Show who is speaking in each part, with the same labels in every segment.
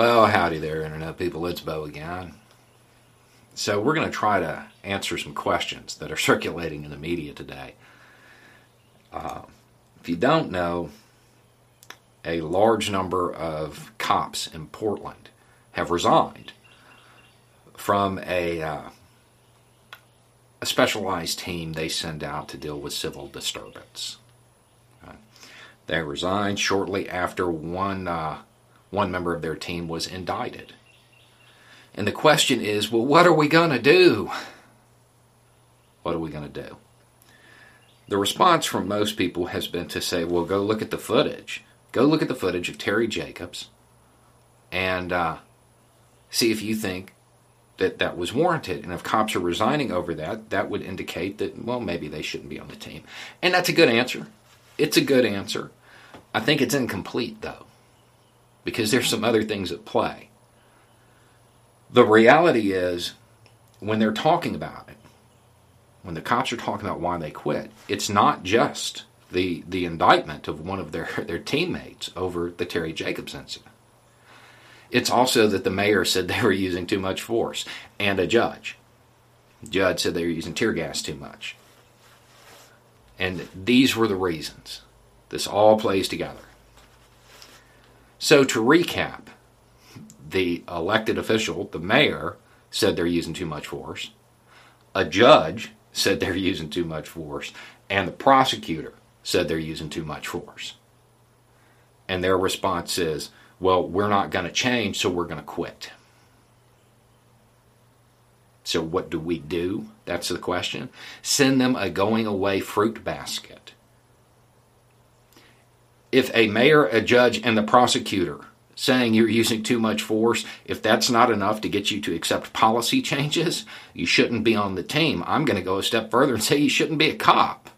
Speaker 1: Well, howdy there, Internet people. It's Beau again. So, we're going to try to answer some questions that are circulating in the media today. Uh, if you don't know, a large number of cops in Portland have resigned from a, uh, a specialized team they send out to deal with civil disturbance. Uh, they resigned shortly after one uh, one member of their team was indicted. And the question is, well, what are we going to do? What are we going to do? The response from most people has been to say, well, go look at the footage. Go look at the footage of Teri Jacobs and uh, see if you think that that was warranted. And if cops are resigning over that, that would indicate that, well, maybe they shouldn't be on the team. And that's a good answer. It's a good answer. I think it's incomplete, though, because there's some other things at play. The reality is, when they're talking about it, when the cops are talking about why they quit, it's not just the the indictment of one of their, their teammates over the Teri Jacobs incident. It's also that the mayor said they were using too much force, and a judge. The judge said they were using tear gas too much. And these were the reasons. This all plays together. So, to recap, the elected official, the mayor, said they're using too much force. A judge said they're using too much force. And the prosecutor said they're using too much force. And their response is, well, we're not going to change, so we're going to quit. So, what do we do? That's the question. Send them a going away fruit basket. If a mayor, a judge, and the prosecutor saying you're using too much force, if that's not enough to get you to accept policy changes, you shouldn't be on the team. I'm going to go a step further and say you shouldn't be a cop.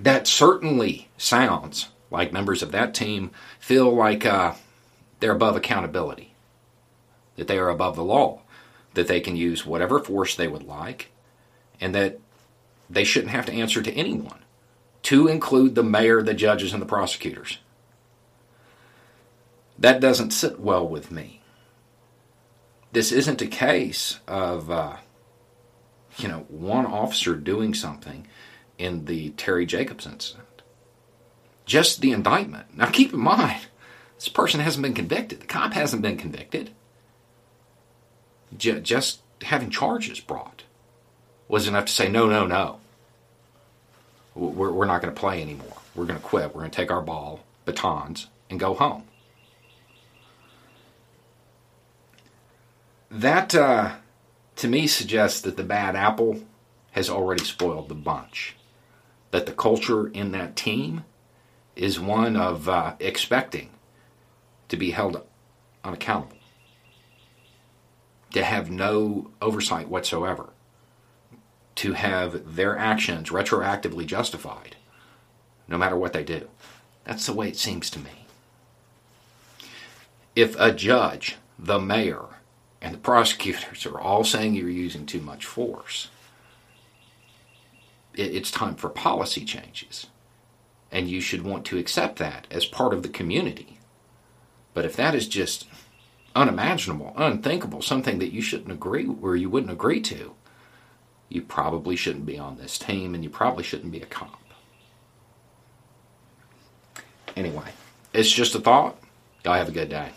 Speaker 1: That certainly sounds like members of that team feel like uh, they're above accountability, that they are above the law, that they can use whatever force they would like, and that they shouldn't have to answer to anyone, to include the mayor, the judges, and the prosecutors. That doesn't sit well with me. This isn't a case of, uh, you know, one officer doing something in the Teri Jacobs incident. Just the indictment. Now, keep in mind, this person hasn't been convicted. The cop hasn't been convicted. J- just having charges brought was enough to say, no, no, no. We're, we're not going to play anymore. We're going to quit. We're going to take our ball, batons, and go home. That, uh, to me, suggests that the bad apple has already spoiled the bunch. That the culture in that team is one of uh, expecting to be held unaccountable, to have no oversight whatsoever, to have their actions retroactively justified, no matter what they do. That's the way it seems to me. If a judge, the mayor, and the prosecutors are all saying you're using too much force, it's time for policy changes. And you should want to accept that as part of the community. But if that is just unimaginable, unthinkable, something that you shouldn't agree or you wouldn't agree to, you probably shouldn't be on this team and you probably shouldn't be a cop. Anyway, it's just a thought. Y'all have a good day.